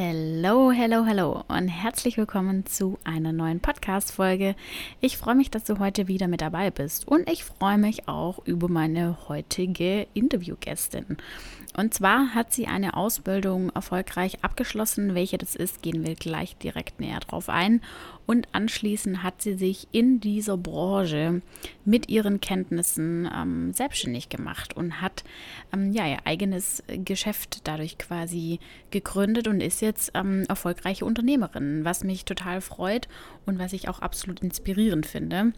Hello, hello, hello und herzlich willkommen zu einer neuen Podcast-Folge. Ich freue mich, dass du heute wieder mit dabei bist und ich freue mich auch über meine heutige Interviewgästin. Und zwar hat sie eine Ausbildung erfolgreich abgeschlossen. Welche das ist, gehen wir gleich direkt näher drauf ein. Und anschließend hat sie sich in dieser Branche mit ihren Kenntnissen ähm, selbstständig gemacht und hat ähm, ja, ihr eigenes Geschäft dadurch quasi gegründet und ist jetzt ähm, erfolgreiche Unternehmerin, was mich total freut und was ich auch absolut inspirierend finde.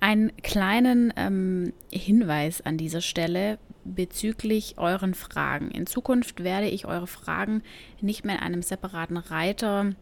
Einen kleinen ähm, Hinweis an dieser Stelle bezüglich euren Fragen. In Zukunft werde ich eure Fragen nicht mehr in einem separaten Reiter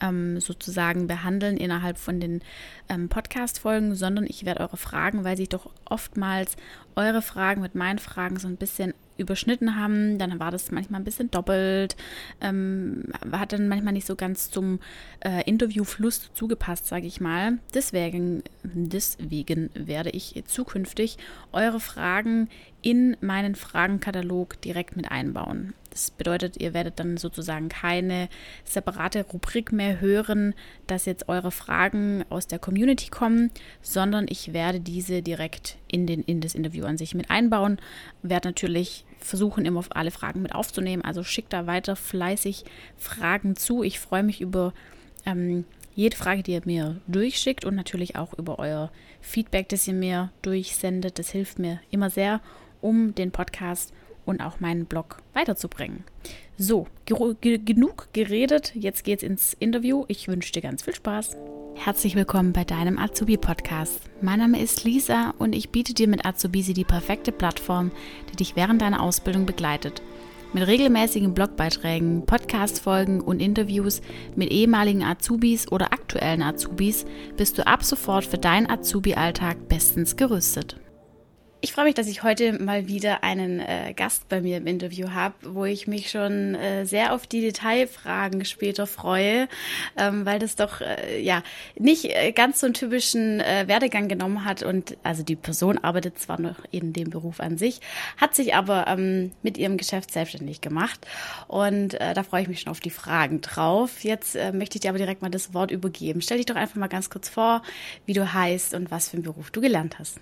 ähm, sozusagen behandeln innerhalb von den ähm, Podcast-Folgen, sondern ich werde eure Fragen, weil sich doch oftmals eure Fragen mit meinen Fragen so ein bisschen überschnitten haben, dann war das manchmal ein bisschen doppelt, ähm, hat dann manchmal nicht so ganz zum äh, Interviewfluss zugepasst, sage ich mal. Deswegen, deswegen werde ich zukünftig eure Fragen in meinen Fragenkatalog direkt mit einbauen. Das bedeutet, ihr werdet dann sozusagen keine separate Rubrik mehr hören, dass jetzt eure Fragen aus der Community kommen, sondern ich werde diese direkt in, den, in das Interview an sich mit einbauen. Werde natürlich versuchen, immer alle Fragen mit aufzunehmen. Also schickt da weiter fleißig Fragen zu. Ich freue mich über ähm, jede Frage, die ihr mir durchschickt und natürlich auch über euer Feedback, das ihr mir durchsendet. Das hilft mir immer sehr, um den Podcast und auch meinen Blog weiterzubringen. So, ge genug geredet. Jetzt geht's ins Interview. Ich wünsche dir ganz viel Spaß. Herzlich willkommen bei deinem Azubi-Podcast. Mein Name ist Lisa und ich biete dir mit Azubisi die perfekte Plattform, die dich während deiner Ausbildung begleitet. Mit regelmäßigen Blogbeiträgen, Podcast-Folgen und Interviews mit ehemaligen Azubis oder aktuellen Azubis bist du ab sofort für deinen Azubi-Alltag bestens gerüstet. Ich freue mich, dass ich heute mal wieder einen äh, Gast bei mir im Interview habe, wo ich mich schon äh, sehr auf die Detailfragen später freue, ähm, weil das doch äh, ja nicht äh, ganz so einen typischen äh, Werdegang genommen hat und also die Person arbeitet zwar noch in dem Beruf an sich, hat sich aber ähm, mit ihrem Geschäft selbstständig gemacht und äh, da freue ich mich schon auf die Fragen drauf. Jetzt möchte ich dir aber direkt mal das Wort übergeben. Stell dich doch einfach mal ganz kurz vor, wie du heißt und was für einen Beruf du gelernt hast.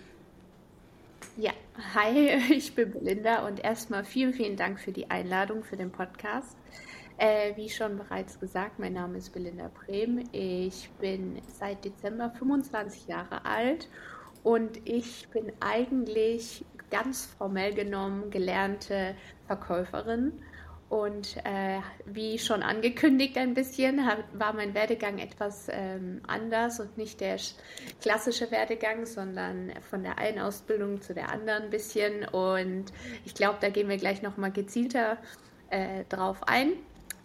Ja, hi, ich bin Belinda und erstmal vielen, vielen Dank für die Einladung für den Podcast. Äh, wie schon bereits gesagt, mein Name ist Belinda Brehm. Ich bin seit Dezember 25 Jahre alt und ich bin eigentlich ganz formell genommen gelernte Verkäuferin und äh, wie schon angekündigt ein bisschen, hab, war mein Werdegang etwas ähm, anders und nicht der klassische Werdegang, sondern von der einen Ausbildung zu der anderen ein bisschen. Und ich glaube, da gehen wir gleich nochmal gezielter äh, drauf ein.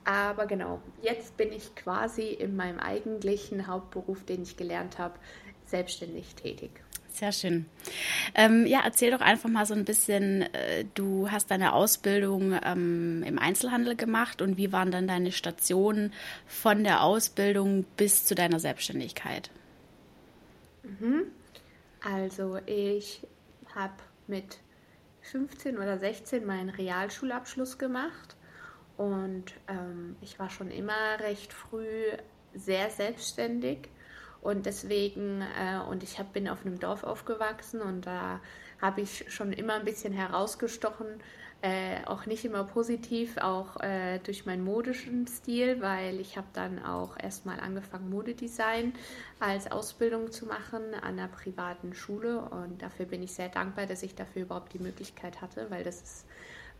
Aber genau, jetzt bin ich quasi in meinem eigentlichen Hauptberuf, den ich gelernt habe, selbstständig tätig. Sehr schön. Ähm, ja, erzähl doch einfach mal so ein bisschen, äh, du hast deine Ausbildung ähm, im Einzelhandel gemacht und wie waren dann deine Stationen von der Ausbildung bis zu deiner Selbstständigkeit? Mhm. Also ich habe mit 15 oder 16 meinen Realschulabschluss gemacht und ähm, ich war schon immer recht früh sehr selbstständig und deswegen, äh, und ich hab, bin auf einem Dorf aufgewachsen und da habe ich schon immer ein bisschen herausgestochen, äh, auch nicht immer positiv, auch äh, durch meinen modischen Stil, weil ich habe dann auch erstmal angefangen, Modedesign als Ausbildung zu machen an einer privaten Schule. Und dafür bin ich sehr dankbar, dass ich dafür überhaupt die Möglichkeit hatte, weil das ist,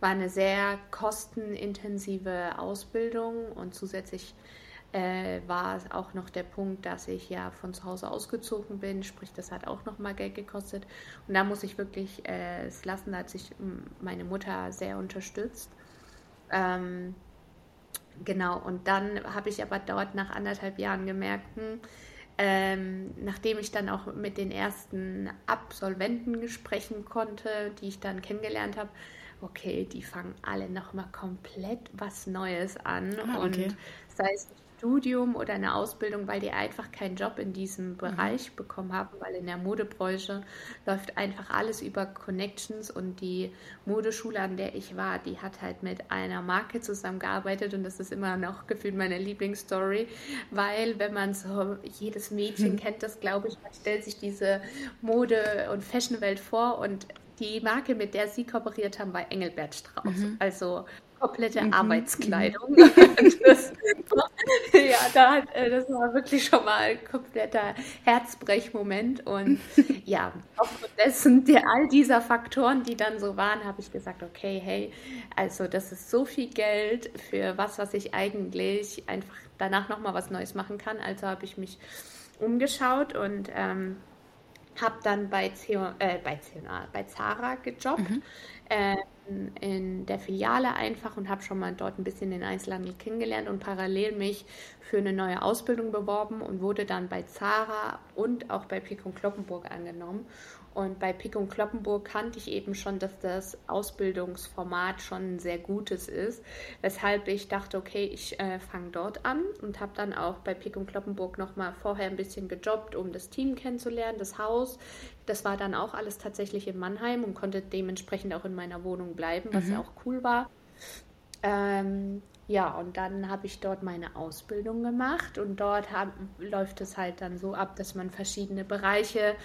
war eine sehr kostenintensive Ausbildung und zusätzlich äh, war auch noch der Punkt, dass ich ja von zu Hause ausgezogen bin, sprich, das hat auch noch mal Geld gekostet. Und da muss ich wirklich äh, es lassen, da hat sich meine Mutter sehr unterstützt. Ähm, genau, und dann habe ich aber dort nach anderthalb Jahren gemerkt, hm, ähm, nachdem ich dann auch mit den ersten Absolventen sprechen konnte, die ich dann kennengelernt habe, okay, die fangen alle nochmal komplett was Neues an. Ah, okay. Und sei es Studium oder eine Ausbildung, weil die einfach keinen Job in diesem Bereich bekommen haben, weil in der Modebranche läuft einfach alles über Connections und die Modeschule, an der ich war, die hat halt mit einer Marke zusammengearbeitet und das ist immer noch gefühlt meine Lieblingsstory, weil wenn man so, jedes Mädchen kennt das, glaube ich, man stellt sich diese Mode- und Fashionwelt vor und die Marke, mit der sie kooperiert haben, war Engelbert Strauß. Mhm. Also komplette Mhm. Arbeitskleidung. das, ja, da hat, äh, das war wirklich schon mal ein kompletter Herzbrechmoment. Und ja, aufgrund dessen, der, all dieser Faktoren, die dann so waren, habe ich gesagt, okay, hey, also das ist so viel Geld für was, was ich eigentlich einfach danach nochmal was Neues machen kann. Also habe ich mich umgeschaut und ähm, habe dann bei, CEO, äh, bei, CNA, bei Zara gejobbt. Mhm. Ähm, in der Filiale einfach und habe schon mal dort ein bisschen den Einzelhandel kennengelernt und parallel mich für eine neue Ausbildung beworben und wurde dann bei Zara und auch bei Pico Kloppenburg angenommen. Und bei Pico Kloppenburg kannte ich eben schon, dass das Ausbildungsformat schon ein sehr gutes ist, weshalb ich dachte, okay, ich äh, fange dort an und habe dann auch bei Pico Kloppenburg nochmal vorher ein bisschen gejobbt, um das Team kennenzulernen, das Haus. Das war dann auch alles tatsächlich in Mannheim und konnte dementsprechend auch in meiner Wohnung bleiben, was Mhm. ja auch cool war. Ähm, ja, und dann habe ich dort meine Ausbildung gemacht und dort hab, läuft es halt dann so ab, dass man verschiedene Bereiche,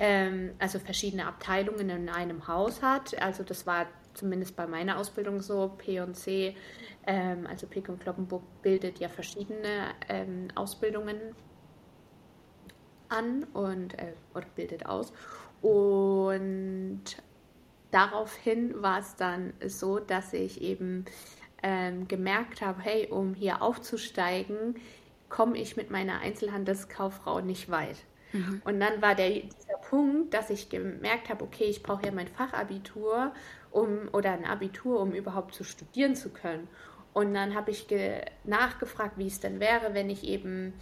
ähm, also verschiedene Abteilungen in einem Haus hat. Also das war zumindest bei meiner Ausbildung so, P&C, ähm, also Pick und Kloppenburg bildet ja verschiedene ähm, Ausbildungen an und äh, oder bildet aus. Und daraufhin war es dann so, dass ich eben ähm, gemerkt habe, hey, um hier aufzusteigen, komme ich mit meiner Einzelhandelskauffrau nicht weit. Mhm. Und dann war der, Punkt, dass ich gemerkt habe, okay, ich brauche ja mein Fachabitur um, oder ein Abitur, um überhaupt zu studieren zu können. Und dann habe ich ge nachgefragt, wie es denn wäre, wenn ich eben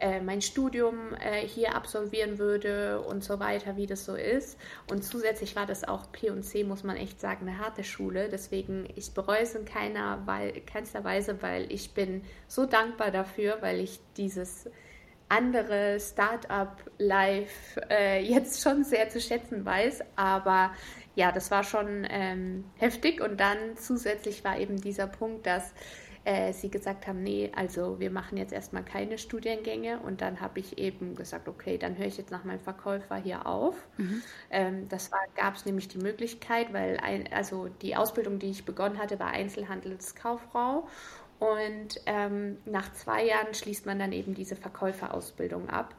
äh, mein Studium äh, hier absolvieren würde und so weiter, wie das so ist. Und zusätzlich war das auch P&C, muss man echt sagen, eine harte Schule. Deswegen, ich bereue es in keiner, weil, keinster Weise, weil ich bin so dankbar dafür, weil ich dieses andere Startup-Life äh, jetzt schon sehr zu schätzen weiß. Aber ja, das war schon ähm, heftig. Und dann zusätzlich war eben dieser Punkt, dass äh, sie gesagt haben, nee, also wir machen jetzt erstmal keine Studiengänge. Und dann habe ich eben gesagt, okay, dann höre ich jetzt nach meinem Verkäufer hier auf. Mhm. Ähm, das gab es nämlich die Möglichkeit, weil ein, also die Ausbildung, die ich begonnen hatte, war Einzelhandelskauffrau. Und ähm, nach zwei Jahren schließt man dann eben diese Verkäuferausbildung ab.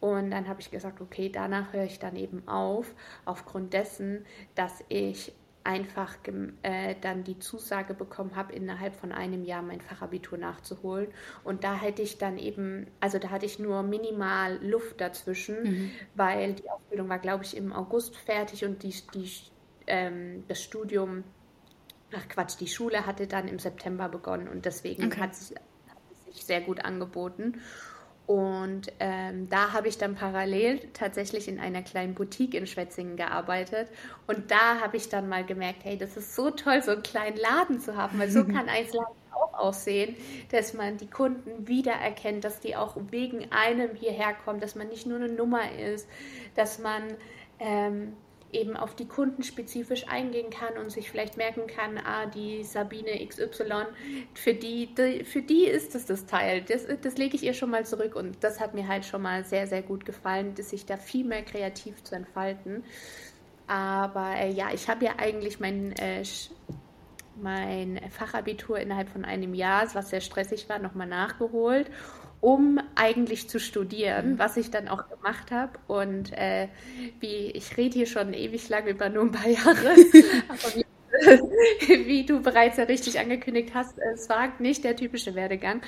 Und dann habe ich gesagt, okay, danach höre ich dann eben auf, aufgrund dessen, dass ich einfach äh, dann die Zusage bekommen habe, innerhalb von einem Jahr mein Fachabitur nachzuholen. Und da hätte ich dann eben, also da hatte ich nur minimal Luft dazwischen, Mhm. weil die Ausbildung war, glaube ich, im August fertig und die, die, ähm, das Studium Ach Quatsch, die Schule hatte dann im September begonnen und deswegen Okay. hat, sich, hat es sich sehr gut angeboten. Und ähm, da habe ich dann parallel tatsächlich in einer kleinen Boutique in Schwetzingen gearbeitet. Und da habe ich dann mal gemerkt, hey, das ist so toll, so einen kleinen Laden zu haben, weil so kann Einzelhandel auch aussehen, dass man die Kunden wiedererkennt, dass die auch wegen einem hierher kommen, dass man nicht nur eine Nummer ist, dass man ähm, eben auf die Kunden spezifisch eingehen kann und sich vielleicht merken kann, ah, die Sabine XY, für die, die für die ist es das Teil. Das, das lege ich ihr schon mal zurück und das hat mir halt schon mal sehr, sehr gut gefallen, dass sich da viel mehr kreativ zu entfalten. Aber äh, ja, ich habe ja eigentlich mein, äh, mein Fachabitur innerhalb von einem Jahr, was sehr stressig war, nochmal nachgeholt, um eigentlich zu studieren, was ich dann auch gemacht habe. Und äh, wie ich rede hier schon ewig lang über nur ein paar Jahre, aber wie, wie du bereits ja richtig angekündigt hast, es war nicht der typische Werdegang.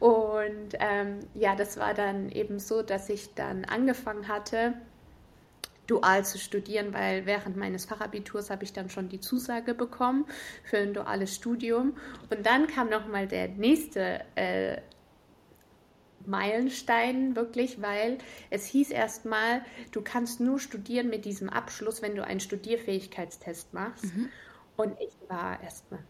Und ähm, ja, das war dann eben so, dass ich dann angefangen hatte, dual zu studieren, weil während meines Fachabiturs habe ich dann schon die Zusage bekommen für ein duales Studium. Und dann kam nochmal der nächste äh, Meilenstein wirklich, weil es hieß erstmal, du kannst nur studieren mit diesem Abschluss, wenn du einen Studierfähigkeitstest machst. Und ich war erstmal,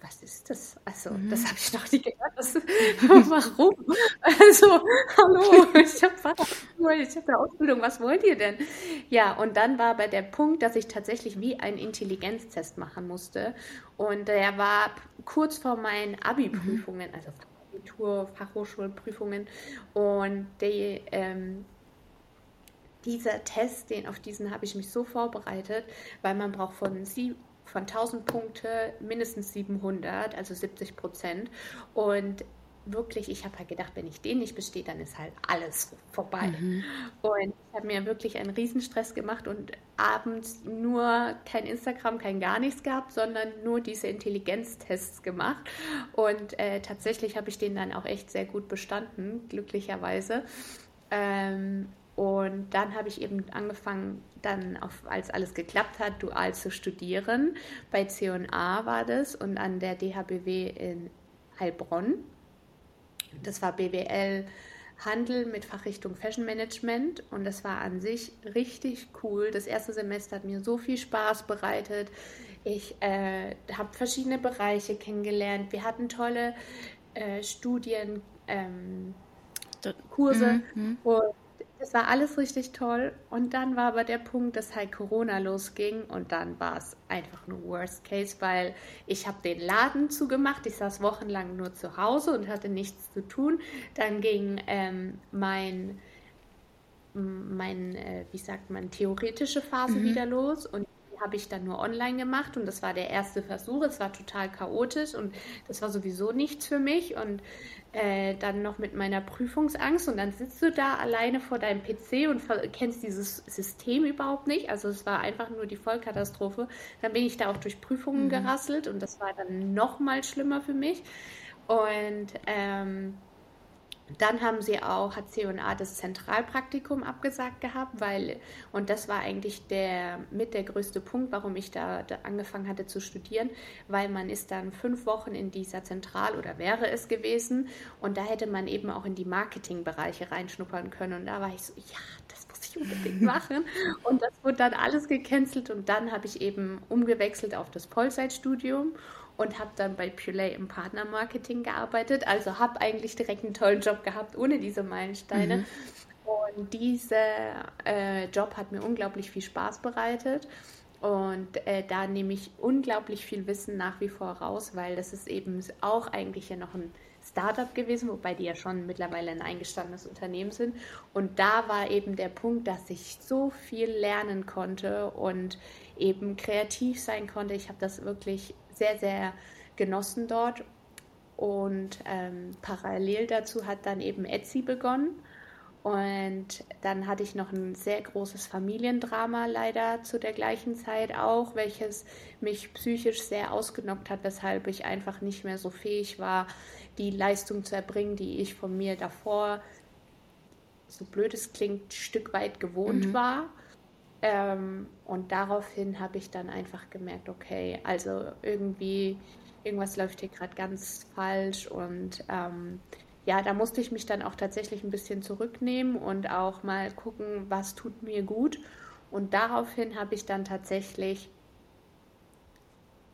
was ist das? Also, mhm. das habe ich noch nie gehört. Das, warum? Also, hallo, ich habe ich hab eine Ausbildung, was wollt ihr denn? Ja, und dann war aber der Punkt, dass ich tatsächlich wie einen Intelligenztest machen musste. Und der war kurz vor meinen Abi-Prüfungen, also Abitur, Fachhochschulprüfungen. Und die, ähm, dieser Test, den, auf diesen habe ich mich so vorbereitet, weil man braucht von sie von 1000 Punkte mindestens 700, also 70 Prozent. Und wirklich, ich habe halt gedacht, wenn ich den nicht bestehe, dann ist halt alles vorbei. Mhm. Und ich habe mir wirklich einen Riesenstress gemacht und abends nur kein Instagram, kein gar nichts gehabt, sondern nur diese Intelligenztests gemacht. Und äh, tatsächlich habe ich den dann auch echt sehr gut bestanden, glücklicherweise. Ähm, und dann habe ich eben angefangen, dann, auf, als alles geklappt hat, dual zu studieren. Bei C&A war das und an der DHBW in Heilbronn. Das war BWL Handel mit Fachrichtung Fashion Management und das war an sich richtig cool. Das erste Semester hat mir so viel Spaß bereitet. Ich äh, habe verschiedene Bereiche kennengelernt. Wir hatten tolle äh, Studien, ähm, Kurse mhm. und es war alles richtig toll. Und dann war aber der Punkt, dass halt Corona losging und dann war es einfach nur Worst Case, weil ich habe den Laden zugemacht. Ich saß wochenlang nur zu Hause und hatte nichts zu tun. Dann ging ähm, mein, mein äh, wie sagt man, theoretische Phase mhm. wieder los und habe ich dann nur online gemacht und das war der erste Versuch. Es war total chaotisch und das war sowieso nichts für mich und äh, dann noch mit meiner Prüfungsangst und dann sitzt du da alleine vor deinem PC und kennst dieses System überhaupt nicht. Also es war einfach nur die Vollkatastrophe. Dann bin ich da auch durch Prüfungen mhm. gerasselt und das war dann noch mal schlimmer für mich. Und ähm, dann haben sie auch, hat C&A das Zentralpraktikum abgesagt gehabt, weil, und das war eigentlich der, mit der größte Punkt, warum ich da, da, angefangen hatte zu studieren, weil man ist dann fünf Wochen in dieser Zentral- oder wäre es gewesen. Und da hätte man eben auch in die Marketingbereiche reinschnuppern können. Und da war ich so, ja, das muss ich unbedingt machen. Und das wurde dann alles gecancelt. Und dann habe ich eben umgewechselt auf das Vollzeitstudium und habe dann bei Pulay im Partnermarketing gearbeitet. Also habe eigentlich direkt einen tollen Job gehabt ohne diese Meilensteine. Mhm. Und dieser äh, Job hat mir unglaublich viel Spaß bereitet. Und äh, da nehme ich unglaublich viel Wissen nach wie vor raus, weil das ist eben auch eigentlich ja noch ein Startup gewesen, wobei die ja schon mittlerweile ein eingestandenes Unternehmen sind. Und da war eben der Punkt, dass ich so viel lernen konnte und eben kreativ sein konnte. Ich habe das wirklich sehr, sehr genossen dort. Und ähm, parallel dazu hat dann eben Etsy begonnen. Und dann hatte ich noch ein sehr großes Familiendrama leider zu der gleichen Zeit auch, welches mich psychisch sehr ausgenockt hat, weshalb ich einfach nicht mehr so fähig war, die Leistung zu erbringen, die ich von mir davor, so blöd es klingt, Stück weit gewohnt mhm. war. Ähm, und daraufhin habe ich dann einfach gemerkt, okay, also irgendwie, irgendwas läuft hier gerade ganz falsch. Und ähm, ja, da musste ich mich dann auch tatsächlich ein bisschen zurücknehmen und auch mal gucken, was tut mir gut. Und daraufhin habe ich dann tatsächlich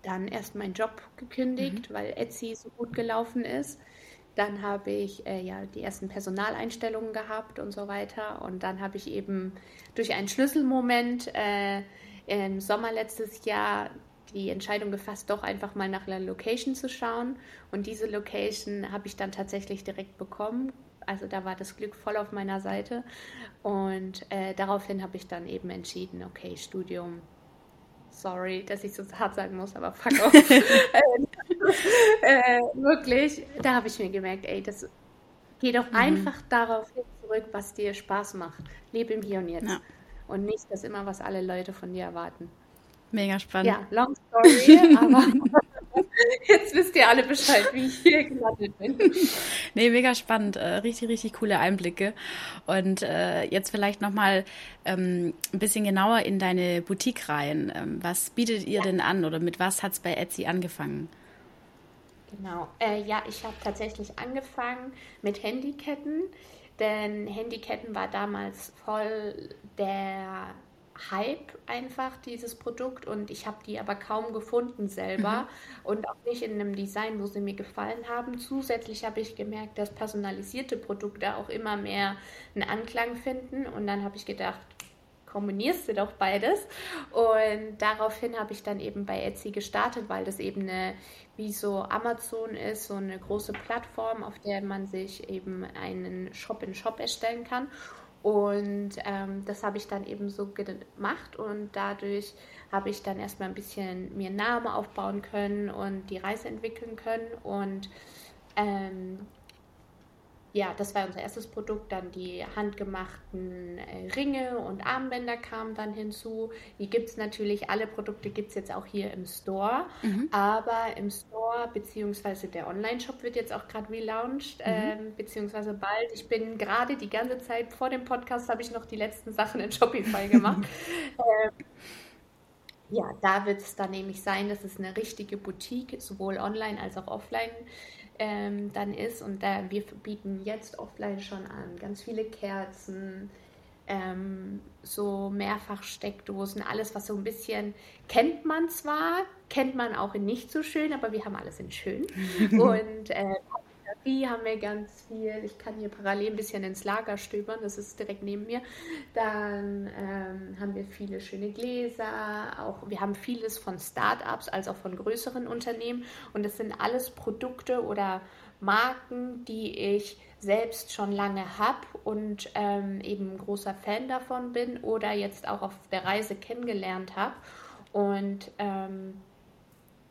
dann erst meinen Job gekündigt, mhm. weil Etsy so gut gelaufen ist. Dann habe ich äh, ja die ersten Personaleinstellungen gehabt und so weiter. Und dann habe ich eben durch einen Schlüsselmoment äh, im Sommer letztes Jahr die Entscheidung gefasst, doch einfach mal nach einer Location zu schauen. Und diese Location habe ich dann tatsächlich direkt bekommen. Also da war das Glück voll auf meiner Seite. Und äh, daraufhin habe ich dann eben entschieden, okay, Studium sorry, dass ich so hart sagen muss, aber fuck off. äh, wirklich, da habe ich mir gemerkt, ey, das geht doch mhm. einfach darauf zurück, was dir Spaß macht. Lebe im Hier und Jetzt. Ja. Und nicht das immer, was alle Leute von dir erwarten. Mega spannend. Ja, long story, aber Jetzt wisst ihr alle Bescheid, wie ich hier gelandet bin. nee, mega spannend. Äh, richtig, richtig coole Einblicke. Und äh, jetzt vielleicht nochmal ähm, ein bisschen genauer in deine Boutique rein. Ähm, was bietet ihr ja. denn an oder mit was hat es bei Etsy angefangen? Genau. Äh, ja, ich habe tatsächlich angefangen mit Handyketten, denn Handyketten war damals voll der Hype einfach, dieses Produkt. Und ich habe die aber kaum gefunden selber mhm. und auch nicht in einem Design, wo sie mir gefallen haben. Zusätzlich habe ich gemerkt, dass personalisierte Produkte auch immer mehr einen Anklang finden. Und dann habe ich gedacht, kombinierst du doch beides. Und daraufhin habe ich dann eben bei Etsy gestartet, weil das eben eine, wie so Amazon ist, so eine große Plattform, auf der man sich eben einen Shop in Shop erstellen kann. Und ähm, das habe ich dann eben so gemacht und dadurch habe ich dann erstmal ein bisschen mir Namen aufbauen können und die Reise entwickeln können und ähm, ja, das war unser erstes Produkt. Dann die handgemachten äh, Ringe und Armbänder kamen dann hinzu. Die gibt es natürlich, alle Produkte gibt es jetzt auch hier im Store. Mhm. Aber im Store, beziehungsweise der Online-Shop wird jetzt auch gerade relaunched, mhm. ähm, beziehungsweise bald. Ich bin gerade die ganze Zeit vor dem Podcast, habe ich noch die letzten Sachen in Shopify gemacht. ähm, ja, da wird es dann nämlich sein, dass es eine richtige Boutique, sowohl online als auch offline ähm, dann ist. Und da wir bieten jetzt offline schon an ganz viele Kerzen, ähm, so Mehrfachsteckdosen, alles, was so ein bisschen kennt man zwar, kennt man auch in nicht so schön, aber wir haben alles in schön. Und äh, Fotografie haben wir ganz viel. Ich kann hier parallel ein bisschen ins Lager stöbern, das ist direkt neben mir. Dann ähm, haben wir viele schöne Gläser. Auch wir haben vieles von Startups als auch von größeren Unternehmen. Und das sind alles Produkte oder Marken, die ich selbst schon lange habe und ähm, eben großer Fan davon bin oder jetzt auch auf der Reise kennengelernt habe. Und ähm,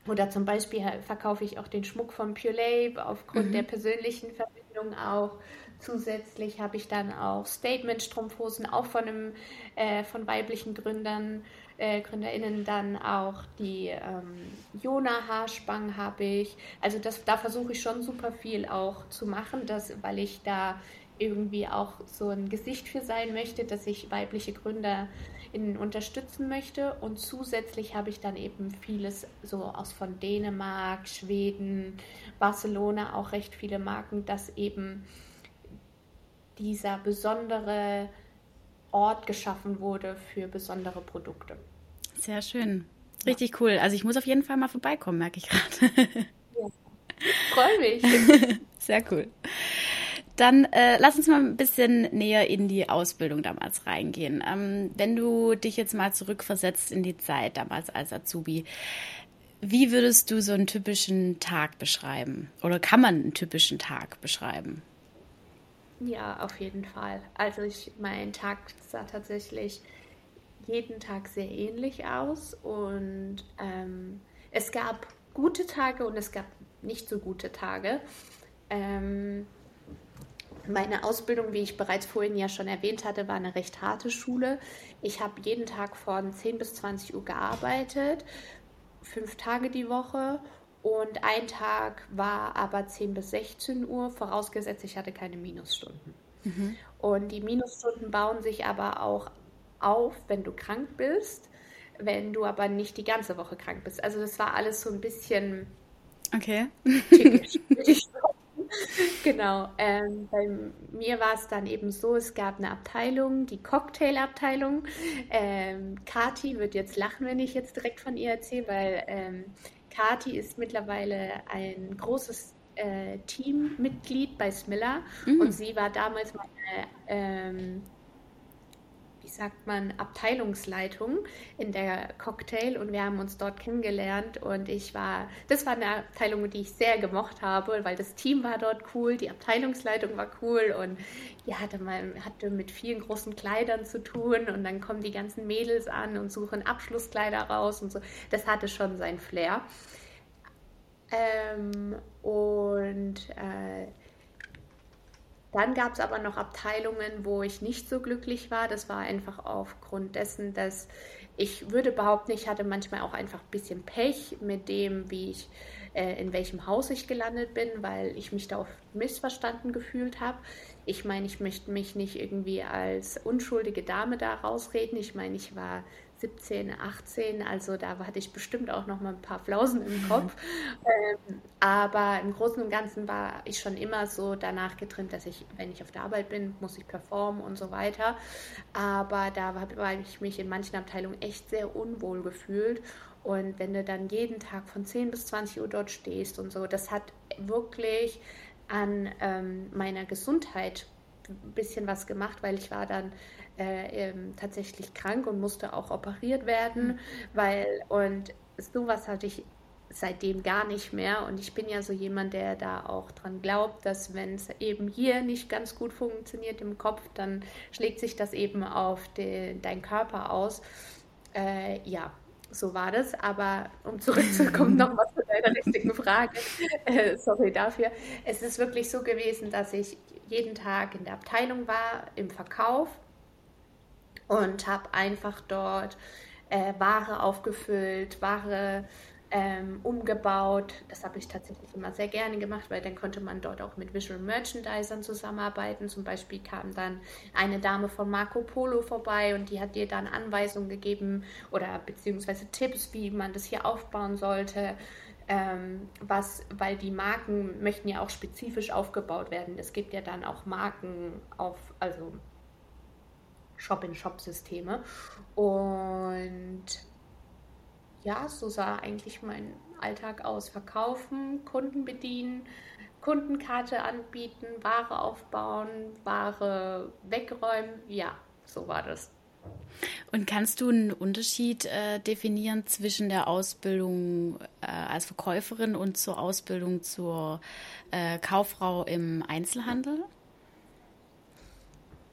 oder zum Beispiel verkaufe ich auch den Schmuck von Pure Labe aufgrund mhm. der persönlichen Verbindung auch. Zusätzlich habe ich dann auch Statement-Strumpfhosen, auch von, einem, äh, von weiblichen Gründern, äh, GründerInnen. Dann auch die ähm, Jona-Haarspangen habe ich. Also das, da versuche ich schon super viel auch zu machen, dass, weil ich da irgendwie auch so ein Gesicht für sein möchte, dass ich weibliche Gründer in unterstützen möchte. Und zusätzlich habe ich dann eben vieles so aus von Dänemark, Schweden, Barcelona auch recht viele Marken, dass eben dieser besondere Ort geschaffen wurde für besondere Produkte. Sehr schön. Richtig ja. cool. Also ich muss auf jeden Fall mal vorbeikommen, merke ich gerade. Ja. Freue mich. Sehr cool. Dann äh, lass uns mal ein bisschen näher in die Ausbildung damals reingehen. Ähm, wenn du dich jetzt mal zurückversetzt in die Zeit damals als Azubi, wie würdest du so einen typischen Tag beschreiben? Oder kann man einen typischen Tag beschreiben? Ja, auf jeden Fall. Also ich, mein Tag sah tatsächlich jeden Tag sehr ähnlich aus und ähm, es gab gute Tage und es gab nicht so gute Tage. Ähm, meine Ausbildung, wie ich bereits vorhin ja schon erwähnt hatte, war eine recht harte Schule. Ich habe jeden Tag von 10 bis 20 Uhr gearbeitet, fünf Tage die Woche. Und ein Tag war aber 10 bis 16 Uhr, vorausgesetzt, ich hatte keine Minusstunden. Mhm. Und die Minusstunden bauen sich aber auch auf, wenn du krank bist, wenn du aber nicht die ganze Woche krank bist. Also das war alles so ein bisschen okay. tückisch, würde ich sagen. genau. Ähm, bei mir war es dann eben so, es gab eine Abteilung, die Cocktailabteilung. Ähm, Kati wird jetzt lachen, wenn ich jetzt direkt von ihr erzähle, weil ähm, Kati ist mittlerweile ein großes äh, Teammitglied bei Smiller mhm. und sie war damals meine ähm, sagt man, Abteilungsleitung in der Cocktail und wir haben uns dort kennengelernt und ich war, das war eine Abteilung, die ich sehr gemocht habe, weil das Team war dort cool, die Abteilungsleitung war cool und ja, hatte, man hatte mit vielen großen Kleidern zu tun und dann kommen die ganzen Mädels an und suchen Abschlusskleider raus und so. Das hatte schon sein Flair. Ähm, und äh, dann gab es aber noch Abteilungen, wo ich nicht so glücklich war. Das war einfach aufgrund dessen, dass ich würde behaupten, ich hatte manchmal auch einfach ein bisschen Pech mit dem, wie ich äh, in welchem Haus ich gelandet bin, weil ich mich da oft missverstanden gefühlt habe. Ich meine, ich möchte mich nicht irgendwie als unschuldige Dame da rausreden. Ich meine, ich war 17, 18, also da hatte ich bestimmt auch noch mal ein paar Flausen im Kopf. ähm, aber im Großen und Ganzen war ich schon immer so danach getrimmt, dass ich, wenn ich auf der Arbeit bin, muss ich performen und so weiter. Aber da habe ich mich in manchen Abteilungen echt sehr unwohl gefühlt. Und wenn du dann jeden Tag von 10 bis 20 Uhr dort stehst und so, das hat wirklich an ähm, meiner Gesundheit ein bisschen was gemacht, weil ich war dann äh, ähm, tatsächlich krank und musste auch operiert werden, mhm. weil und sowas hatte ich seitdem gar nicht mehr. Und ich bin ja so jemand, der da auch dran glaubt, dass wenn es eben hier nicht ganz gut funktioniert im Kopf, dann schlägt sich das eben auf den, deinen Körper aus. Äh, ja, so war das. Aber um zurückzukommen, nochmal zu deiner richtigen Frage, äh, sorry dafür. Es ist wirklich so gewesen, dass ich jeden Tag in der Abteilung war, im Verkauf und habe einfach dort äh, Ware aufgefüllt, Ware ähm, umgebaut. Das habe ich tatsächlich immer sehr gerne gemacht, weil dann konnte man dort auch mit Visual Merchandisern zusammenarbeiten. Zum Beispiel kam dann eine Dame von Marco Polo vorbei und die hat dir dann Anweisungen gegeben oder beziehungsweise Tipps, wie man das hier aufbauen sollte. Ähm, was, weil die Marken möchten ja auch spezifisch aufgebaut werden. Es gibt ja dann auch Marken auf, also Shop-in-Shop-Systeme. Und ja, so sah eigentlich mein Alltag aus. Verkaufen, Kunden bedienen, Kundenkarte anbieten, Ware aufbauen, Ware wegräumen. Ja, so war das. Und kannst du einen Unterschied äh, definieren zwischen der Ausbildung äh, als Verkäuferin und zur Ausbildung zur äh, Kauffrau im Einzelhandel?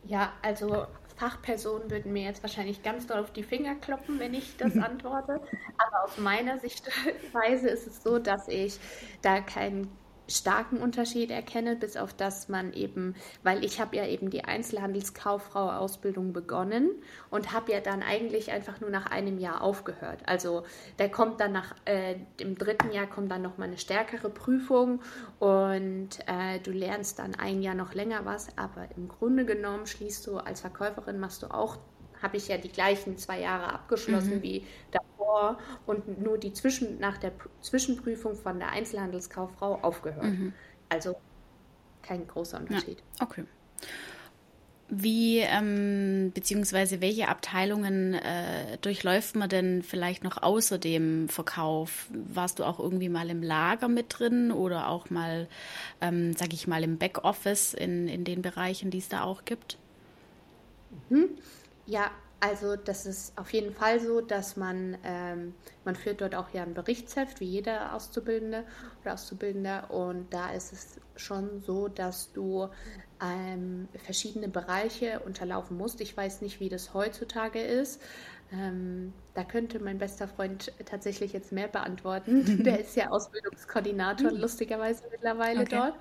Ja, also Fachpersonen würden mir jetzt wahrscheinlich ganz doll auf die Finger kloppen, wenn ich das antworte. Aber aus meiner Sichtweise ist es so, dass ich da keinen starken Unterschied erkenne, bis auf das man eben, weil ich habe ja eben die Einzelhandelskauffrau-Ausbildung begonnen und habe ja dann eigentlich einfach nur nach einem Jahr aufgehört. Also da kommt dann nach äh, im dritten Jahr kommt dann noch mal eine stärkere Prüfung und äh, du lernst dann ein Jahr noch länger was, aber im Grunde genommen schließt du als Verkäuferin machst du auch habe ich ja die gleichen zwei Jahre abgeschlossen mhm. wie davor und nur die Zwischen, nach der Zwischenprüfung von der Einzelhandelskauffrau aufgehört. Mhm. Also kein großer Unterschied. Ja, okay. Wie, ähm, beziehungsweise welche Abteilungen äh, durchläuft man denn vielleicht noch außer dem Verkauf? Warst du auch irgendwie mal im Lager mit drin oder auch mal, ähm, sag ich mal, im Backoffice in, in den Bereichen, die es da auch gibt? Mhm. Ja, also das ist auf jeden Fall so, dass man, ähm, man führt dort auch ja ein Berichtsheft, wie jeder Auszubildende oder Auszubildender. Und da ist es schon so, dass du ähm, verschiedene Bereiche unterlaufen musst. Ich weiß nicht, wie das heutzutage ist. Ähm, da könnte mein bester Freund tatsächlich jetzt mehr beantworten. Der ist ja Ausbildungskoordinator, lustigerweise mittlerweile okay. dort.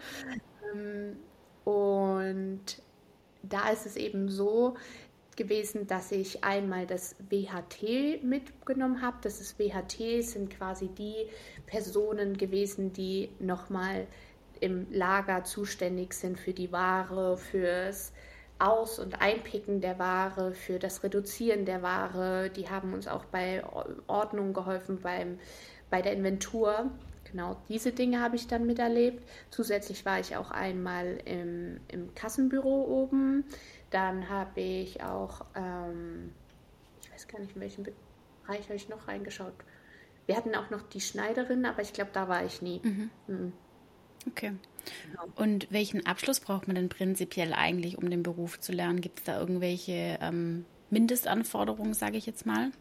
Ähm, und da ist es eben so, gewesen, dass ich einmal das WHT mitgenommen habe. Das ist WHT sind quasi die Personen gewesen, die nochmal im Lager zuständig sind für die Ware, fürs Aus- und Einpicken der Ware, für das Reduzieren der Ware. Die haben uns auch bei Ordnung geholfen, beim, bei der Inventur. Genau, diese Dinge habe ich dann miterlebt. Zusätzlich war ich auch einmal im, im Kassenbüro oben. Dann habe ich auch, ähm, ich weiß gar nicht, in welchem Bereich habe ich noch reingeschaut. Wir hatten auch noch die Schneiderin, aber ich glaube, da war ich nie. Mhm. Mhm. Okay. Genau. Und welchen Abschluss braucht man denn prinzipiell eigentlich, um den Beruf zu lernen? Gibt es da irgendwelche ähm, Mindestanforderungen, sage ich jetzt mal?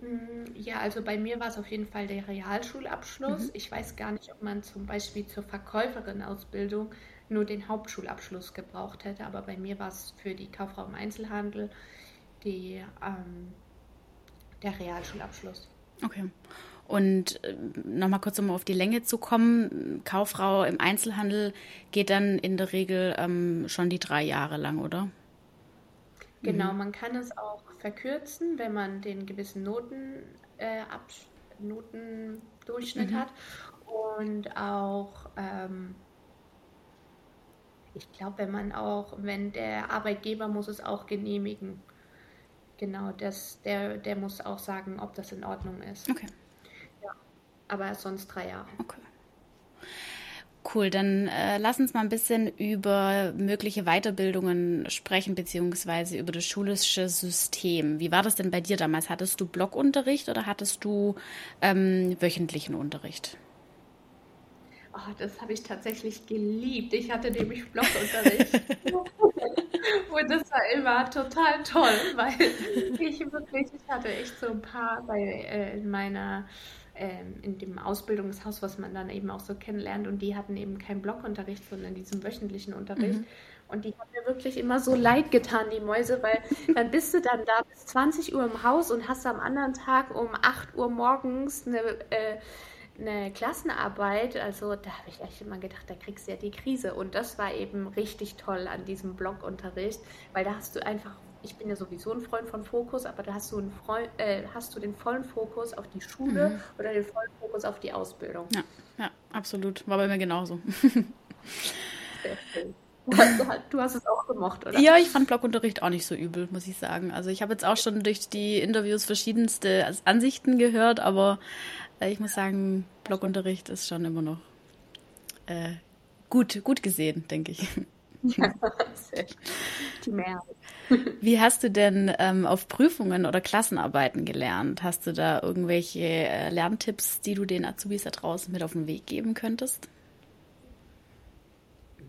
Mm, ja, also bei mir war es auf jeden Fall der Realschulabschluss. Mhm. Ich weiß gar nicht, ob man zum Beispiel zur Verkäuferin-Ausbildung nur den Hauptschulabschluss gebraucht hätte, aber bei mir war es für die Kauffrau im Einzelhandel die, ähm, der Realschulabschluss. Okay. Und äh, nochmal kurz, um auf die Länge zu kommen, Kauffrau im Einzelhandel geht dann in der Regel ähm, schon die drei Jahre lang, oder? Genau, mhm. man kann es auch verkürzen, wenn man den gewissen Noten, äh, Notendurchschnitt mhm. hat und auch ähm, ich glaube, wenn man auch, wenn der Arbeitgeber muss es auch genehmigen. genau, das, der, der muss auch sagen, ob das in Ordnung ist. Okay. Ja, aber sonst drei Jahre. Okay. Cool, dann äh, lass uns mal ein bisschen über mögliche Weiterbildungen sprechen, beziehungsweise über das schulische System. Wie war das denn bei dir damals? Hattest du Blockunterricht oder hattest du ähm, wöchentlichen Unterricht? Oh, das habe ich tatsächlich geliebt. Ich hatte nämlich Blockunterricht. Und das war immer total toll, weil ich wirklich, ich hatte echt so ein paar bei, äh, in meiner ähm, in dem Ausbildungshaus, was man dann eben auch so kennenlernt. Und die hatten eben keinen Blockunterricht, sondern diesen wöchentlichen Unterricht. Mhm. Und die haben mir wirklich immer so leid getan, die Mäuse, weil dann bist du dann da bis 20 Uhr im Haus und hast am anderen Tag um 8 Uhr morgens eine, äh, eine Klassenarbeit. Also da habe ich echt immer gedacht, da kriegst du ja die Krise. Und das war eben richtig toll an diesem Blockunterricht, weil da hast du einfach ich bin ja sowieso ein Freund von Fokus, aber da hast du, einen Freund, äh, hast du den vollen Fokus auf die Schule mhm. oder den vollen Fokus auf die Ausbildung. Ja, ja absolut. War bei mir genauso. Sehr schön. Du hast es auch gemocht, oder? Ja, ich fand Blockunterricht auch nicht so übel, muss ich sagen. Also ich habe jetzt auch schon durch die Interviews verschiedenste Ansichten gehört, aber ich muss sagen, Blockunterricht ist schon immer noch äh, gut, gut gesehen, denke ich. Ja, die Mehrheit. Wie hast du denn ähm, auf Prüfungen oder Klassenarbeiten gelernt? Hast du da irgendwelche äh, Lerntipps, die du den Azubis da draußen mit auf den Weg geben könntest?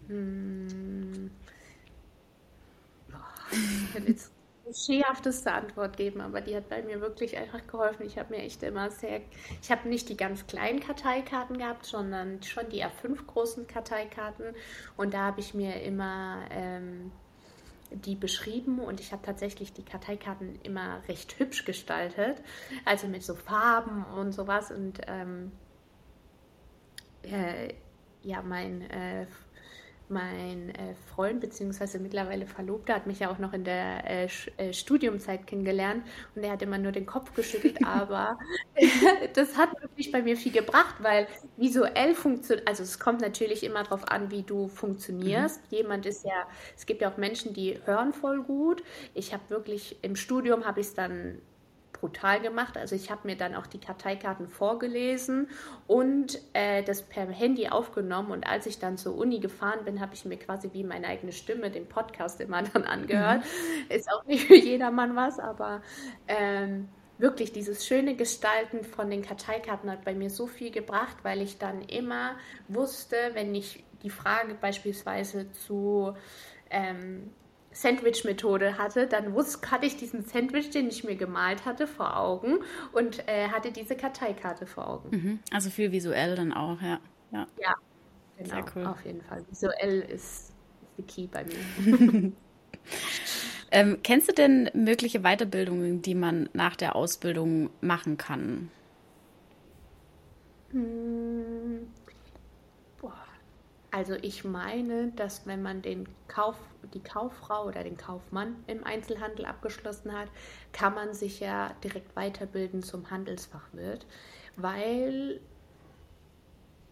Hm. Jetzt klischeehafteste Antwort geben, aber die hat bei mir wirklich einfach geholfen. Ich habe mir echt immer sehr, ich habe nicht die ganz kleinen Karteikarten gehabt, sondern schon die A5 großen Karteikarten. Und da habe ich mir immer ähm, die beschrieben und ich habe tatsächlich die Karteikarten immer recht hübsch gestaltet, also mit so Farben und sowas. Und ähm, äh, ja, mein äh, mein äh, Freund bzw. mittlerweile Verlobter hat mich ja auch noch in der äh, äh Studiumzeit kennengelernt und er hat immer nur den Kopf geschüttelt, aber das hat wirklich bei mir viel gebracht, weil visuell funktioniert, also es kommt natürlich immer darauf an, wie du funktionierst. Mhm. Jemand ist ja, es gibt ja auch Menschen, die hören voll gut. Ich habe wirklich, im Studium habe ich es dann brutal gemacht. Also ich habe mir dann auch die Karteikarten vorgelesen und äh, das per Handy aufgenommen. Und als ich dann zur Uni gefahren bin, habe ich mir quasi wie meine eigene Stimme den Podcast immer dann angehört. Mhm. Ist auch nicht für jedermann was, aber ähm, wirklich dieses schöne Gestalten von den Karteikarten hat bei mir so viel gebracht, weil ich dann immer wusste, wenn ich die Frage beispielsweise zu ähm, Sandwich-Methode hatte, dann wusste, hatte ich diesen Sandwich, den ich mir gemalt hatte, vor Augen und äh, hatte diese Karteikarte vor Augen. Mhm. Also viel visuell dann auch, ja. Ja, ja genau, cool. auf jeden Fall. Visuell ist, die Key bei mir. ähm, kennst du denn mögliche Weiterbildungen, die man nach der Ausbildung machen kann? Hm, also ich meine, dass wenn man den Kauf, die Kauffrau oder den Kaufmann im Einzelhandel abgeschlossen hat, kann man sich ja direkt weiterbilden zum Handelsfachwirt, weil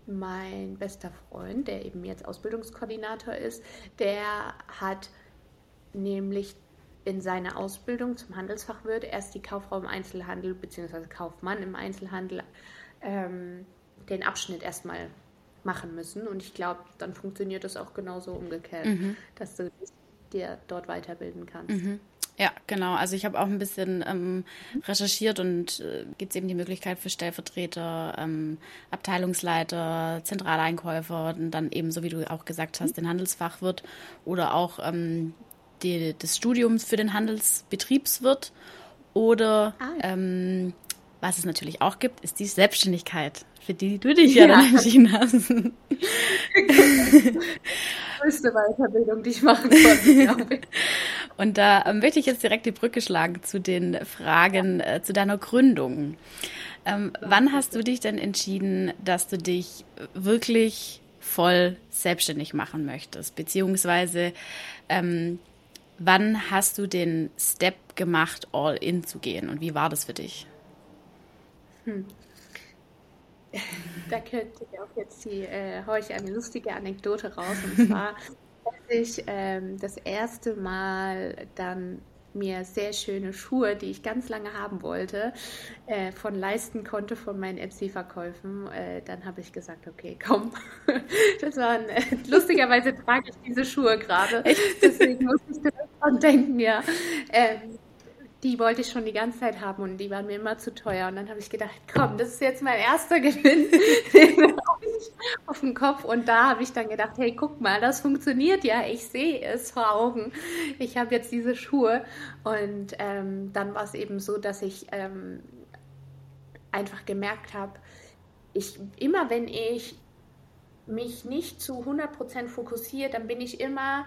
mein bester Freund, der eben jetzt Ausbildungskoordinator ist, der hat nämlich in seiner Ausbildung zum Handelsfachwirt erst die Kauffrau im Einzelhandel bzw. Kaufmann im Einzelhandel ähm, den Abschnitt erstmal machen müssen. Und ich glaube, dann funktioniert das auch genauso umgekehrt, mhm. dass du dir dort weiterbilden kannst. Mhm. Ja, genau. Also ich habe auch ein bisschen ähm, recherchiert und äh, gibt es eben die Möglichkeit für Stellvertreter, ähm, Abteilungsleiter, Zentraleinkäufer und dann eben, so wie du auch gesagt hast, den Handelsfachwirt oder auch ähm, die, das Studium für den Handelsbetriebswirt oder ah. ähm, was es natürlich auch gibt, ist die Selbstständigkeit, für die du dich ja, ja dann entschieden hast. die größte Weiterbildung, die ich machen konnte. Und da ähm, möchte ich jetzt direkt die Brücke schlagen zu den Fragen äh, zu deiner Gründung. Ähm, wann hast du dich denn entschieden, dass du dich wirklich voll selbstständig machen möchtest? Beziehungsweise ähm, wann hast du den Step gemacht, all in zu gehen? Und wie war das für dich? Hm. Da könnte ich auch jetzt die, äh, haue ich eine lustige Anekdote raus. Und zwar, als ich ähm, das erste Mal dann mir sehr schöne Schuhe, die ich ganz lange haben wollte, äh, von leisten konnte von meinen Etsy-Verkäufen. Äh, dann habe ich gesagt, okay, komm. das waren, äh, lustigerweise trage ich diese Schuhe gerade. Deswegen muss ich daran denken, ja. Ähm, die wollte ich schon die ganze Zeit haben und die waren mir immer zu teuer. Und dann habe ich gedacht, komm, das ist jetzt mein erster Gewinn auf dem Kopf. Und da habe ich dann gedacht, hey, guck mal, das funktioniert ja. Ich sehe es vor Augen. Ich habe jetzt diese Schuhe. Und ähm, dann war es eben so, dass ich ähm, einfach gemerkt habe, ich, immer wenn ich mich nicht zu 100% fokussiere, dann bin ich immer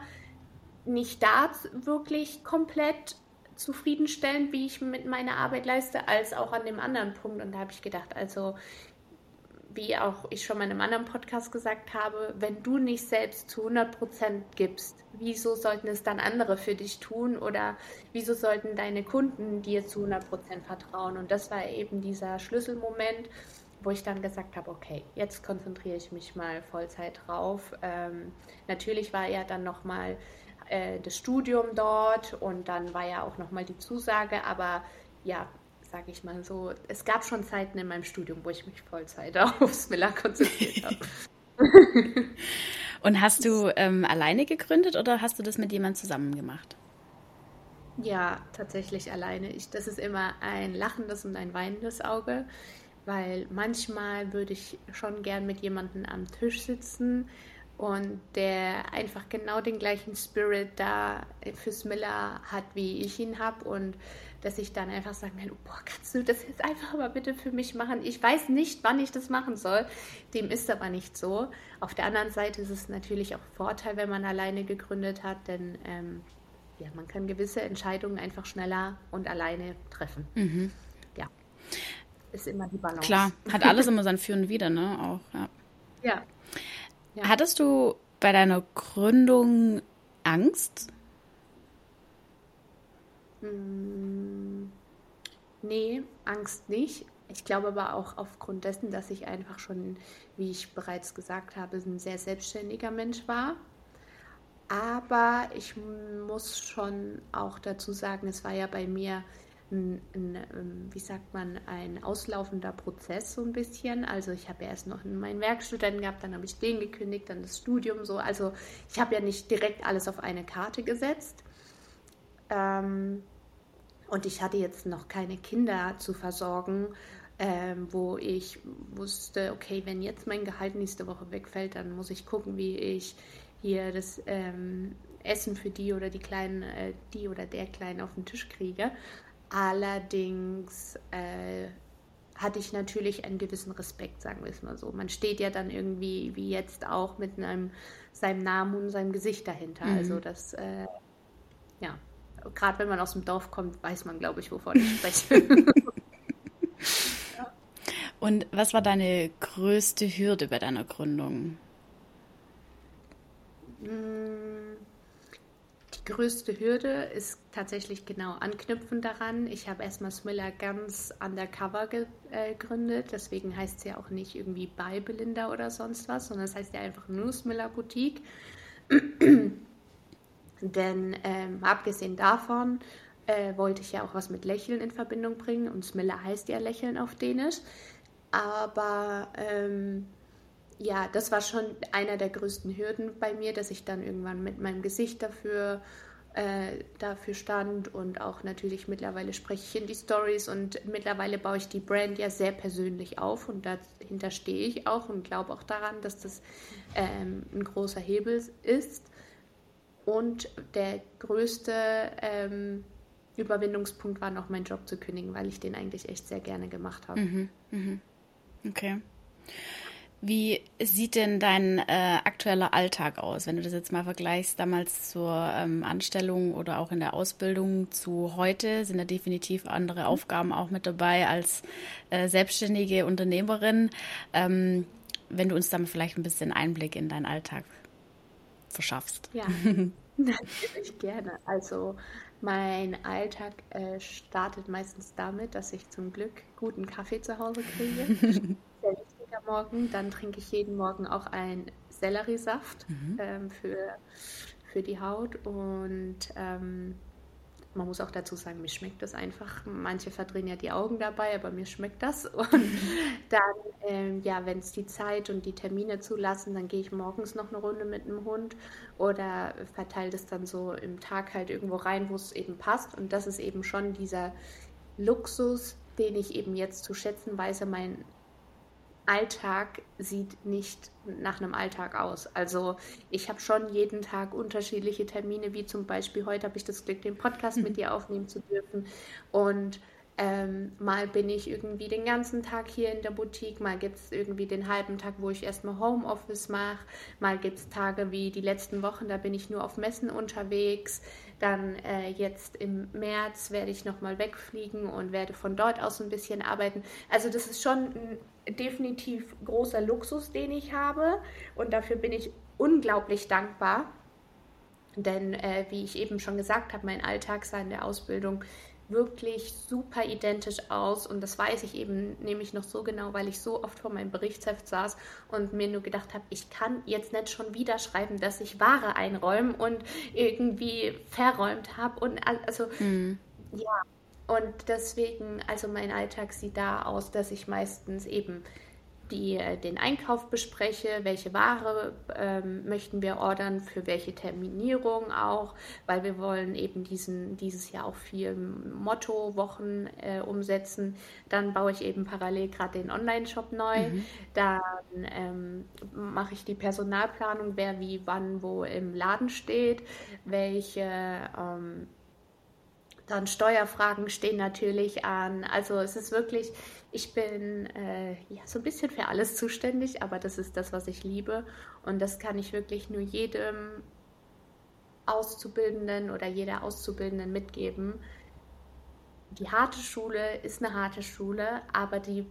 nicht da wirklich komplett zufriedenstellend, wie ich mit meiner Arbeit leiste, als auch an dem anderen Punkt. Und da habe ich gedacht, also wie auch ich schon mal in einem anderen Podcast gesagt habe, wenn du nicht selbst zu 100 Prozent gibst, wieso sollten es dann andere für dich tun oder wieso sollten deine Kunden dir zu 100 Prozent vertrauen? Und das war eben dieser Schlüsselmoment, wo ich dann gesagt habe, okay, jetzt konzentriere ich mich mal Vollzeit drauf. Ähm, natürlich war ja dann noch mal äh, das Studium dort und dann war ja auch nochmal die Zusage, aber ja, sage ich mal so, es gab schon Zeiten in meinem Studium, wo ich mich Vollzeit aufs Miller konzentriert habe. und hast du ähm, alleine gegründet oder hast du das mit jemandem zusammen gemacht? Ja, tatsächlich alleine. Ich, das ist immer ein lachendes und ein weinendes Auge, weil manchmal würde ich schon gern mit jemandem am Tisch sitzen, und der einfach genau den gleichen Spirit da fürs Miller hat, wie ich ihn habe und dass ich dann einfach sagen kann, boah, kannst du das jetzt einfach mal bitte für mich machen? Ich weiß nicht, wann ich das machen soll. Dem ist aber nicht so. Auf der anderen Seite ist es natürlich auch Vorteil, wenn man alleine gegründet hat, denn ähm, ja, man kann gewisse Entscheidungen einfach schneller und alleine treffen. Mhm. Ja, ist immer die Balance. Klar, hat alles immer sein Für und Wider, ne? Auch, ja. Ja, ja. Hattest du bei deiner Gründung Angst? Hm, nee, Angst nicht. Ich glaube aber auch aufgrund dessen, dass ich einfach schon, wie ich bereits gesagt habe, ein sehr selbstständiger Mensch war. Aber ich muss schon auch dazu sagen, es war ja bei mir ein, ein, ähm, wie sagt man, ein auslaufender Prozess so ein bisschen. Also ich habe ja erst noch meinen Werkstudenten gehabt, dann habe ich den gekündigt, dann das Studium so. Also ich habe ja nicht direkt alles auf eine Karte gesetzt. Ähm, und ich hatte jetzt noch keine Kinder zu versorgen, ähm, wo ich wusste, okay, wenn jetzt mein Gehalt nächste Woche wegfällt, dann muss ich gucken, wie ich hier das ähm, Essen für die oder die Kleinen, äh, die oder der Kleinen auf den Tisch kriege. Allerdings äh, hatte ich natürlich einen gewissen Respekt, sagen wir es mal so. Man steht ja dann irgendwie, wie jetzt auch, mit einem, seinem Namen und seinem Gesicht dahinter. Mhm. Also das, äh, ja, gerade wenn man aus dem Dorf kommt, weiß man, glaube ich, wovon ich spreche. Und was war deine größte Hürde bei deiner Gründung? Die größte Hürde ist tatsächlich genau anknüpfen daran. Ich habe erstmal Smiller ganz undercover äh, gegründet, deswegen heißt es ja auch nicht irgendwie bei Belinda oder sonst was, sondern es heißt ja einfach nur Smiller Boutique. Denn ähm, abgesehen davon äh, wollte ich ja auch was mit Lächeln in Verbindung bringen und Smiller heißt ja Lächeln auf Dänisch. Aber ähm, ja, das war schon einer der größten Hürden bei mir, dass ich dann irgendwann mit meinem Gesicht dafür, äh, dafür stand und auch natürlich mittlerweile spreche ich in die Stories und mittlerweile baue ich die Brand ja sehr persönlich auf und dahinter stehe ich auch und glaube auch daran, dass das ähm, ein großer Hebel ist. Und der größte ähm, Überwindungspunkt war noch mein Job zu kündigen, weil ich den eigentlich echt sehr gerne gemacht habe. Mhm, mh. Okay. Wie sieht denn dein äh, aktueller Alltag aus, wenn du das jetzt mal vergleichst, damals zur ähm, Anstellung oder auch in der Ausbildung zu heute? Sind da definitiv andere Aufgaben auch mit dabei als äh, selbstständige Unternehmerin? Ähm, wenn du uns dann vielleicht ein bisschen Einblick in deinen Alltag verschaffst. Ja, natürlich gerne. Also mein Alltag äh, startet meistens damit, dass ich zum Glück guten Kaffee zu Hause kriege. Morgen. Dann trinke ich jeden Morgen auch einen Selleriesaft mhm. ähm, für, für die Haut. Und ähm, man muss auch dazu sagen, mir schmeckt das einfach. Manche verdrehen ja die Augen dabei, aber mir schmeckt das. Und dann, ähm, ja, wenn es die Zeit und die Termine zulassen, dann gehe ich morgens noch eine Runde mit dem Hund oder verteile das dann so im Tag halt irgendwo rein, wo es eben passt. Und das ist eben schon dieser Luxus, den ich eben jetzt zu schätzen weiß. Mein Alltag sieht nicht nach einem Alltag aus. Also ich habe schon jeden Tag unterschiedliche Termine, wie zum Beispiel heute habe ich das Glück, den Podcast mhm. mit dir aufnehmen zu dürfen. Und ähm, mal bin ich irgendwie den ganzen Tag hier in der Boutique, mal gibt es irgendwie den halben Tag, wo ich erstmal Homeoffice mache, mal gibt es Tage wie die letzten Wochen, da bin ich nur auf Messen unterwegs. Dann äh, jetzt im März werde ich nochmal wegfliegen und werde von dort aus ein bisschen arbeiten. Also das ist schon ein definitiv großer Luxus, den ich habe und dafür bin ich unglaublich dankbar. Denn äh, wie ich eben schon gesagt habe, mein Alltag sah in der Ausbildung wirklich super identisch aus und das weiß ich eben nämlich noch so genau, weil ich so oft vor meinem Berichtsheft saß und mir nur gedacht habe, ich kann jetzt nicht schon wieder schreiben, dass ich Ware einräumen und irgendwie verräumt habe und also mhm. ja und deswegen also mein Alltag sieht da aus, dass ich meistens eben die, äh, den Einkauf bespreche, welche Ware ähm, möchten wir ordern, für welche Terminierung auch, weil wir wollen eben diesen, dieses Jahr auch viel Motto-Wochen äh, umsetzen. Dann baue ich eben parallel gerade den Online-Shop neu. Mhm. Dann ähm, mache ich die Personalplanung, wer wie wann wo im Laden steht, welche ähm, dann Steuerfragen stehen natürlich an. Also es ist wirklich, ich bin äh, ja, so ein bisschen für alles zuständig, aber das ist das, was ich liebe. Und das kann ich wirklich nur jedem Auszubildenden oder jeder Auszubildenden mitgeben. Die harte Schule ist eine harte Schule, aber die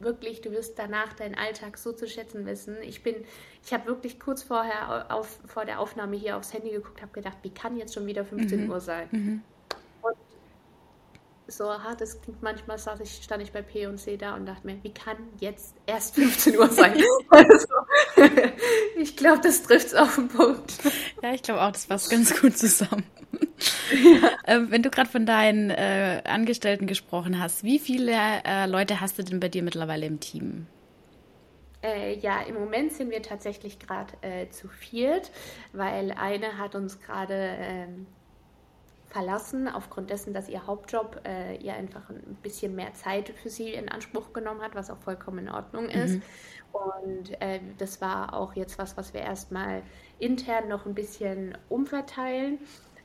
wirklich, du wirst danach deinen Alltag so zu schätzen wissen. Ich bin, ich habe wirklich kurz vorher auf, vor der Aufnahme hier aufs Handy geguckt, habe gedacht, wie kann jetzt schon wieder 15 mhm. Uhr sein? Mhm so hart es klingt, manchmal saß ich, stand ich bei P und C da und dachte mir, wie kann jetzt erst 15 Uhr sein? also, ich glaube, das trifft es auf den Punkt. Ja, ich glaube auch, das passt ganz gut zusammen. Ja. Ähm, wenn du gerade von deinen äh, Angestellten gesprochen hast, wie viele äh, Leute hast du denn bei dir mittlerweile im Team? Äh, ja, im Moment sind wir tatsächlich gerade äh, zu viert, weil eine hat uns gerade ähm, verlassen, aufgrund dessen, dass ihr Hauptjob äh, ihr einfach ein bisschen mehr Zeit für sie in Anspruch genommen hat, was auch vollkommen in Ordnung ist. Mhm. Und äh, das war auch jetzt was, was wir erstmal intern noch ein bisschen umverteilen.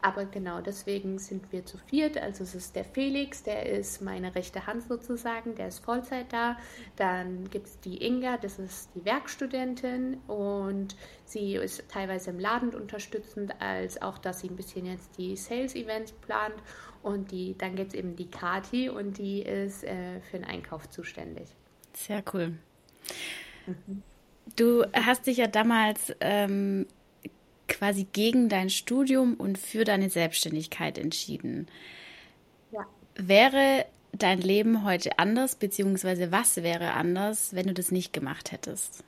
Aber genau deswegen sind wir zu viert. Also es ist der Felix, der ist meine rechte Hand sozusagen, der ist Vollzeit da. Dann gibt es die Inga, das ist die Werkstudentin und sie ist teilweise im Laden unterstützend, als auch, dass sie ein bisschen jetzt die Sales-Events plant. Und die, dann gibt es eben die Kati und die ist äh, für den Einkauf zuständig. Sehr cool. Mhm. Du hast dich ja damals ähm, quasi gegen dein Studium und für deine Selbstständigkeit entschieden. Ja. Wäre dein Leben heute anders, beziehungsweise was wäre anders, wenn du das nicht gemacht hättest?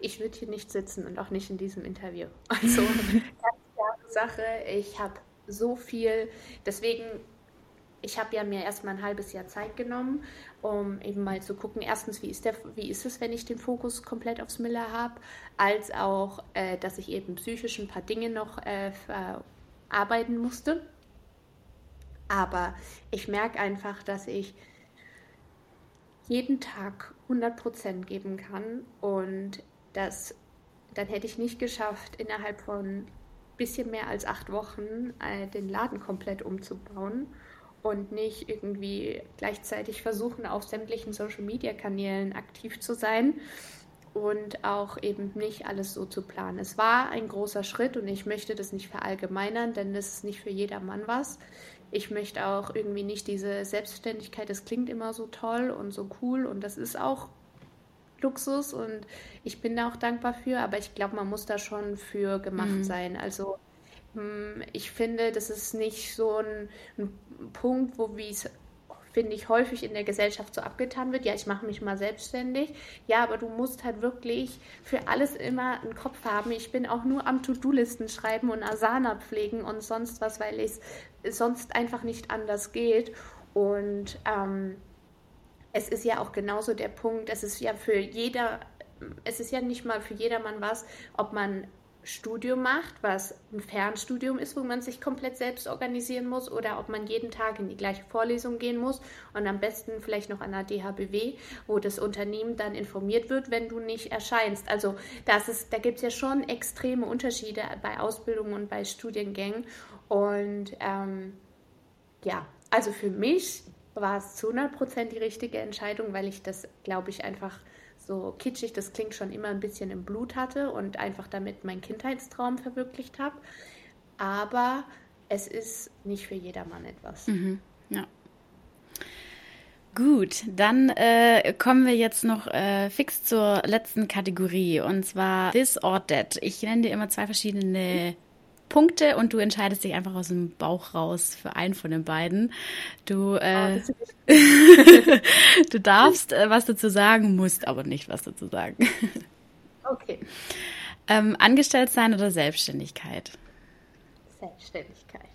Ich würde hier nicht sitzen und auch nicht in diesem Interview. Also ganz klare Sache, ich habe so viel, deswegen ich habe ja mir erstmal ein halbes Jahr Zeit genommen, um eben mal zu gucken, erstens, wie ist, der, wie ist es, wenn ich den Fokus komplett aufs Miller habe, als auch, äh, dass ich eben psychisch ein paar Dinge noch äh, verarbeiten musste. Aber ich merke einfach, dass ich jeden Tag 100% geben kann und das, dann hätte ich nicht geschafft, innerhalb von ein bisschen mehr als acht Wochen äh, den Laden komplett umzubauen und nicht irgendwie gleichzeitig versuchen, auf sämtlichen Social-Media-Kanälen aktiv zu sein und auch eben nicht alles so zu planen. Es war ein großer Schritt und ich möchte das nicht verallgemeinern, denn das ist nicht für jedermann was. Ich möchte auch irgendwie nicht diese Selbstständigkeit, das klingt immer so toll und so cool und das ist auch Luxus und ich bin da auch dankbar für, aber ich glaube, man muss da schon für gemacht mhm. sein. Also ich finde, das ist nicht so ein, ein Punkt, wo wie es finde ich, häufig in der Gesellschaft so abgetan wird. Ja, ich mache mich mal selbstständig. Ja, aber du musst halt wirklich für alles immer einen Kopf haben. Ich bin auch nur am To-Do-Listen schreiben und Asana pflegen und sonst was, weil es sonst einfach nicht anders geht. Und ähm, es ist ja auch genauso der Punkt, es ist ja für jeder, es ist ja nicht mal für jedermann was, ob man Studium macht, was ein Fernstudium ist, wo man sich komplett selbst organisieren muss, oder ob man jeden Tag in die gleiche Vorlesung gehen muss und am besten vielleicht noch an der DHBW, wo das Unternehmen dann informiert wird, wenn du nicht erscheinst. Also das ist, da gibt es ja schon extreme Unterschiede bei Ausbildungen und bei Studiengängen. Und ähm, ja, also für mich war es zu 100 Prozent die richtige Entscheidung, weil ich das, glaube ich, einfach so kitschig, das klingt schon immer ein bisschen im Blut hatte und einfach damit meinen Kindheitstraum verwirklicht habe. Aber es ist nicht für jedermann etwas. Mhm, ja. Gut, dann äh, kommen wir jetzt noch äh, fix zur letzten Kategorie und zwar This or That. Ich nenne dir immer zwei verschiedene Punkte und du entscheidest dich einfach aus dem Bauch raus für einen von den beiden. Du, äh, oh, du darfst äh, was dazu sagen, musst aber nicht was dazu sagen. Okay. Ähm, angestellt sein oder Selbstständigkeit? Selbstständigkeit.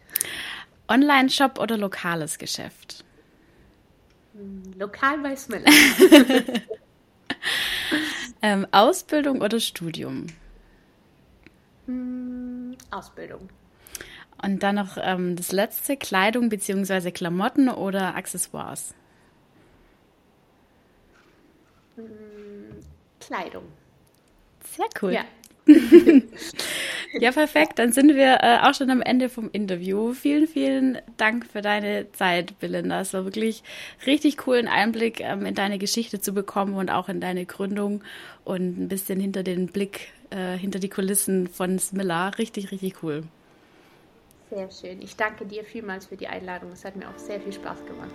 Online-Shop oder lokales Geschäft? Hm, lokal bei Smiller. ähm, Ausbildung oder Studium? Hm, Ausbildung. Und dann noch ähm, das letzte, Kleidung bzw. Klamotten oder Accessoires? Hm, Kleidung. Sehr cool. Ja. ja, perfekt. Dann sind wir äh, auch schon am Ende vom Interview. Vielen, vielen Dank für deine Zeit, Belinda. Es war wirklich richtig cool, einen Einblick ähm, in deine Geschichte zu bekommen und auch in deine Gründung und ein bisschen hinter den Blick äh, hinter die Kulissen von Smilla. Richtig, richtig cool. Sehr schön. Ich danke dir vielmals für die Einladung. Es hat mir auch sehr viel Spaß gemacht.